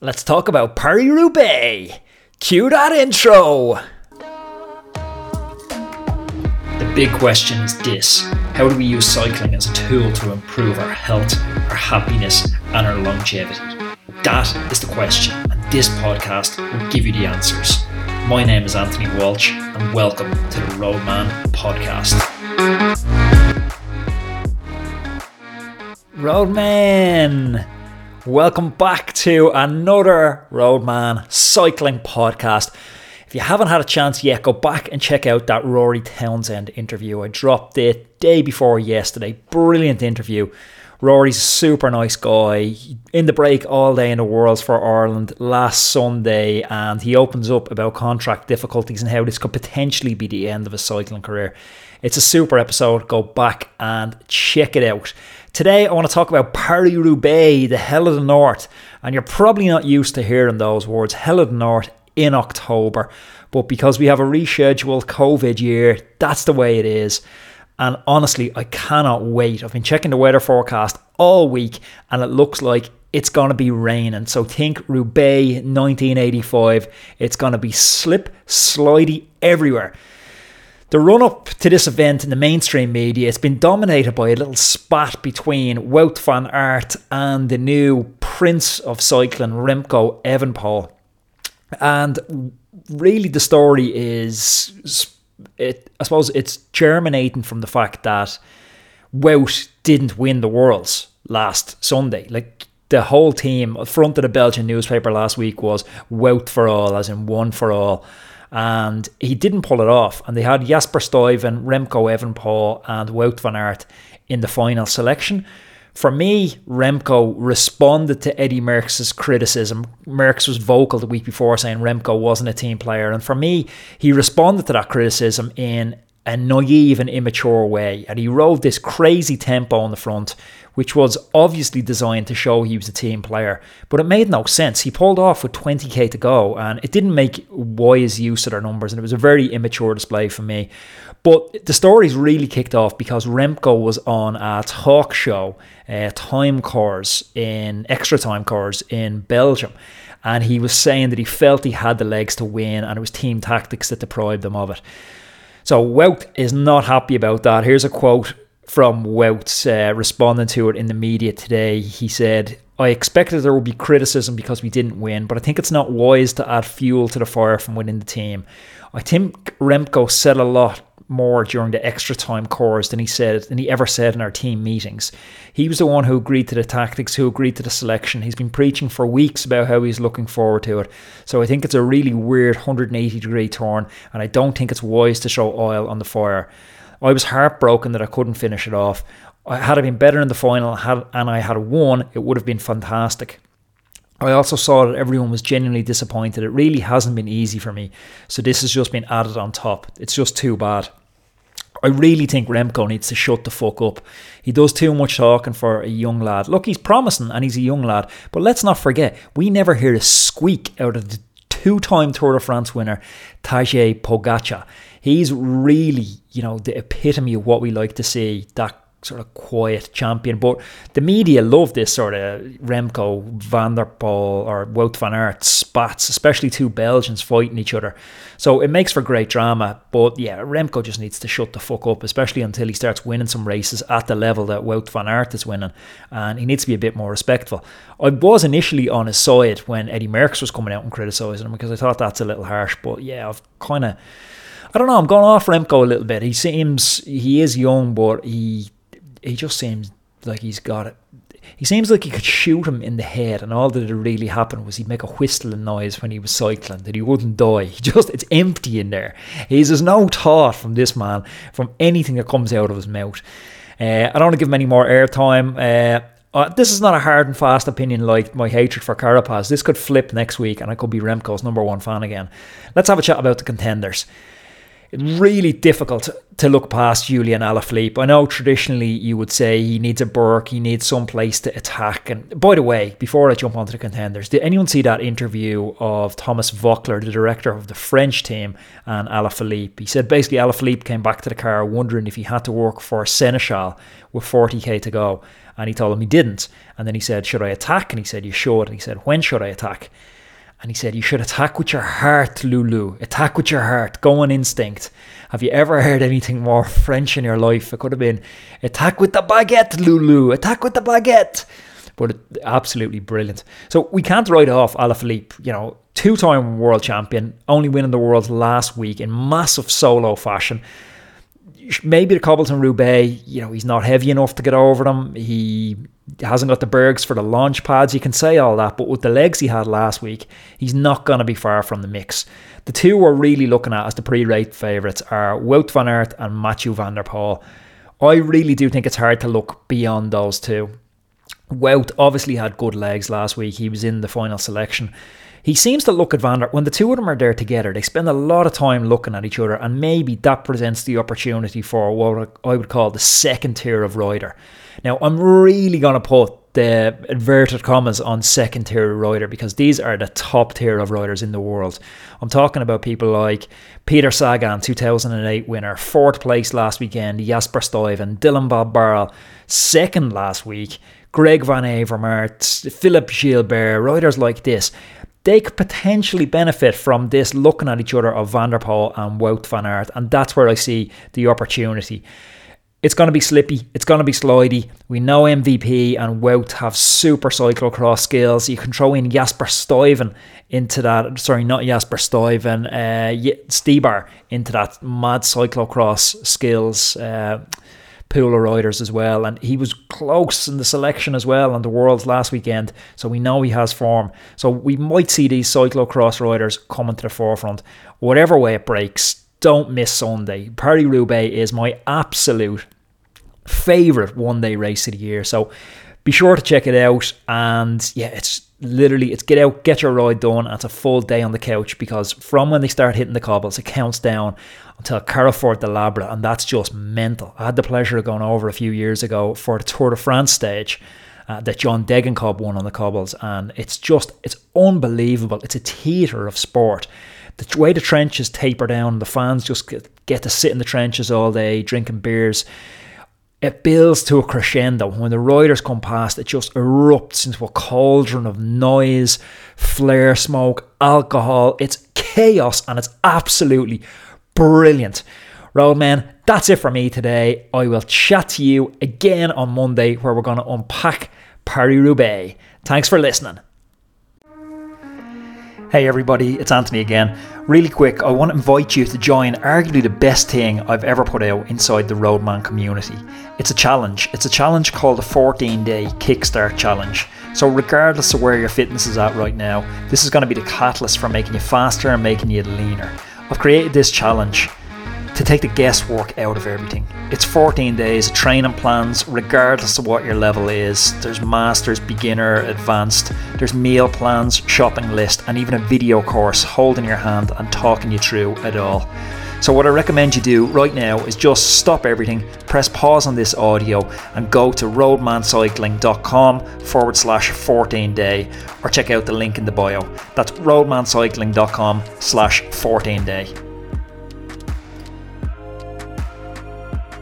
Let's talk about Paris Roubaix. Cue that intro. The big question is this How do we use cycling as a tool to improve our health, our happiness, and our longevity? That is the question, and this podcast will give you the answers. My name is Anthony Walsh, and welcome to the Roadman Podcast. Roadman! Welcome back to another Roadman Cycling Podcast. If you haven't had a chance yet, go back and check out that Rory Townsend interview. I dropped it day before yesterday. Brilliant interview. Rory's a super nice guy. In the break all day in the Worlds for Ireland last Sunday, and he opens up about contract difficulties and how this could potentially be the end of a cycling career. It's a super episode. Go back and check it out. Today, I want to talk about Paris Roubaix, the Hell of the North. And you're probably not used to hearing those words, Hell of the North, in October. But because we have a rescheduled COVID year, that's the way it is. And honestly, I cannot wait. I've been checking the weather forecast all week, and it looks like it's going to be raining. So think Roubaix 1985. It's going to be slip, slidey everywhere. The run up to this event in the mainstream media, it's been dominated by a little spat between Wout van Aert and the new prince of cycling, Remco Evenepoel. And really, the story is, it, I suppose, it's germinating from the fact that Wout didn't win the Worlds last Sunday. Like the whole team, front of the Belgian newspaper last week was Wout for all, as in one for all and he didn't pull it off. And they had Jasper Stuyven, Remco Evenepoel, and Wout van Aert in the final selection. For me, Remco responded to Eddie Merckx's criticism. Merckx was vocal the week before saying Remco wasn't a team player. And for me, he responded to that criticism in a naive and immature way. And he rode this crazy tempo on the front, which was obviously designed to show he was a team player. But it made no sense. He pulled off with 20k to go, and it didn't make wise use of their numbers, and it was a very immature display for me. But the stories really kicked off because Remco was on a talk show, uh, Time Koers in Extra Time Koers in Belgium. And he was saying that he felt he had the legs to win, and it was team tactics that deprived them of it. So Wout is not happy about that. Here's a quote from Wout uh, responding to it in the media today. He said, I expected there would be criticism because we didn't win, but I think it's not wise to add fuel to the fire from within the team. I think Remco said a lot more during the extra time Koers than he said than he ever said in our team meetings. He was the one who agreed to the tactics, who agreed to the selection. He's been preaching for weeks about how he's looking forward to it. So I think it's a really weird 180 degree turn, and I don't think it's wise to show oil on the fire. I was heartbroken that I couldn't finish it off. Had I been better in the final and I had won, it would have been fantastic. I also saw that everyone was genuinely disappointed. It really hasn't been easy for me. So this has just been added on top. It's just too bad. I really think Remco needs to shut the fuck up. He does too much talking for a young lad. Look, he's promising and he's a young lad, but let's not forget, we never hear a squeak out of the two time Tour de France winner, Tadej Pogacar. He's really, you know, the epitome of what we like to see that sort of quiet champion. But the media love this sort of Remco, Van der Poel, or Wout van Aert spats, especially two Belgians fighting each other. So it makes for great drama. But yeah, Remco just needs to shut the fuck up, especially until he starts winning some races at the level that Wout van Aert is winning. And he needs to be a bit more respectful. I was initially on his side when Eddie Merckx was coming out and criticising him because I thought that's a little harsh. But yeah, I've kind of. I don't know. I'm going off Remco a little bit. He seems he is young, but he he just seems like he's got it. He seems like he could shoot him in the head, and all that really happened was he'd make a whistling noise when he was cycling, that he wouldn't die. He just, it's empty in there. He's, there's no thought from this man, from anything that comes out of his mouth. Uh, I don't want to give him any more airtime. Uh, uh, this is not a hard and fast opinion like my hatred for Carapaz. This could flip next week, and I could be Remco's number one fan again. Let's have a chat about the contenders. Really difficult to look past Julian Alaphilippe. I know traditionally you would say he needs a berg, he needs some place to attack. And by the way, before I jump onto the contenders, did anyone see that interview of Thomas Voeckler, the director of the French team, and Alaphilippe? He said basically Alaphilippe came back to the car wondering if he had to work for Sénéchal with 40k to go. And he told him he didn't. And then he said, Should I attack? And he said, You should. And he said, When should I attack? And he said, You should attack with your heart, Lulu. Attack with your heart. Go on instinct. Have you ever heard anything more French in your life? It could have been attack with the baguette, Lulu. Attack with the baguette. But absolutely brilliant. So we can't write off Alaphilippe, you know, two time world champion, only winning the world last week in massive solo fashion maybe the cobbles Cobblestone Roubaix, you know, he's not heavy enough to get over them. He hasn't got the bergs for the launch pads. You can say all that, but with the legs he had last week, he's not going to be far from the mix. The two we're really looking at as the pre-rate favourites are Wout van Aert and Mathieu van der Poel. I really do think it's hard to look beyond those two. Wout obviously had good legs last week. He was in the final selection. He seems to look at Van der when the two of them are there together. They spend a lot of time looking at each other, and maybe that presents the opportunity for what I would call the second tier of rider. Now, I'm really going to put the inverted commas on second tier rider because these are the top tier of riders in the world. I'm talking about people like Peter Sagan, 2008 winner, fourth place last weekend, Jasper Stuyven, Dylan Bob second last week, Greg Van Avermaet, Philippe Gilbert, riders like this they could potentially benefit from this looking at each other of Van der Poel and Wout van Aert, and that's where I see the opportunity. It's going to be slippy. It's going to be slidey. We know MVP and Wout have super cyclocross skills. You can throw in Jasper Stuyven into that. Sorry, not Jasper Stuyven. Uh, Stybar into that mad cyclocross skills. Uh, pool riders as well. And he was close in the selection as well on the Worlds last weekend. So we know he has form. So we might see these cyclocross riders coming to the forefront. Whatever way it breaks, don't miss Sunday. Paris Roubaix is my absolute favourite one day race of the year. So be sure to check it out. And yeah, it's literally it's get out, get your ride done. And it's a full day on the couch because from when they start hitting the cobbles, it counts down until Carrefour de l'Arbre, and that's just mental. I had the pleasure of going over a few years ago for the Tour de France stage. Uh, that John Degenkolb won on the cobbles, and it's just it's unbelievable. It's a theatre of sport. The way the trenches taper down, the fans just get, get to sit in the trenches all day drinking beers it builds to a crescendo. When the riders come past, it just erupts into a cauldron of noise, flare smoke, alcohol. It's chaos and it's absolutely brilliant. Roadman, that's it for me today. I will chat to you again on Monday where we're going to unpack Paris Roubaix. Thanks for listening. Hey everybody, it's Anthony again. Really quick, I want to invite you to join arguably the best thing I've ever put out inside the Roadman community. It's a challenge. It's a challenge called the 14 Day Kickstart Challenge. So, regardless of where your fitness is at right now, this is going to be the catalyst for making you faster and making you leaner. I've created this challenge to take the guesswork out of everything. It's 14 days of training plans, regardless of what your level is. There's masters, beginner, advanced. There's meal plans, shopping list, and even a video course holding your hand and talking you through it all. So, what I recommend you do right now is just stop everything, press pause on this audio, and go to roadmancycling.com forward slash 14 day, or check out the link in the bio. That's roadmancycling.com slash 14 day.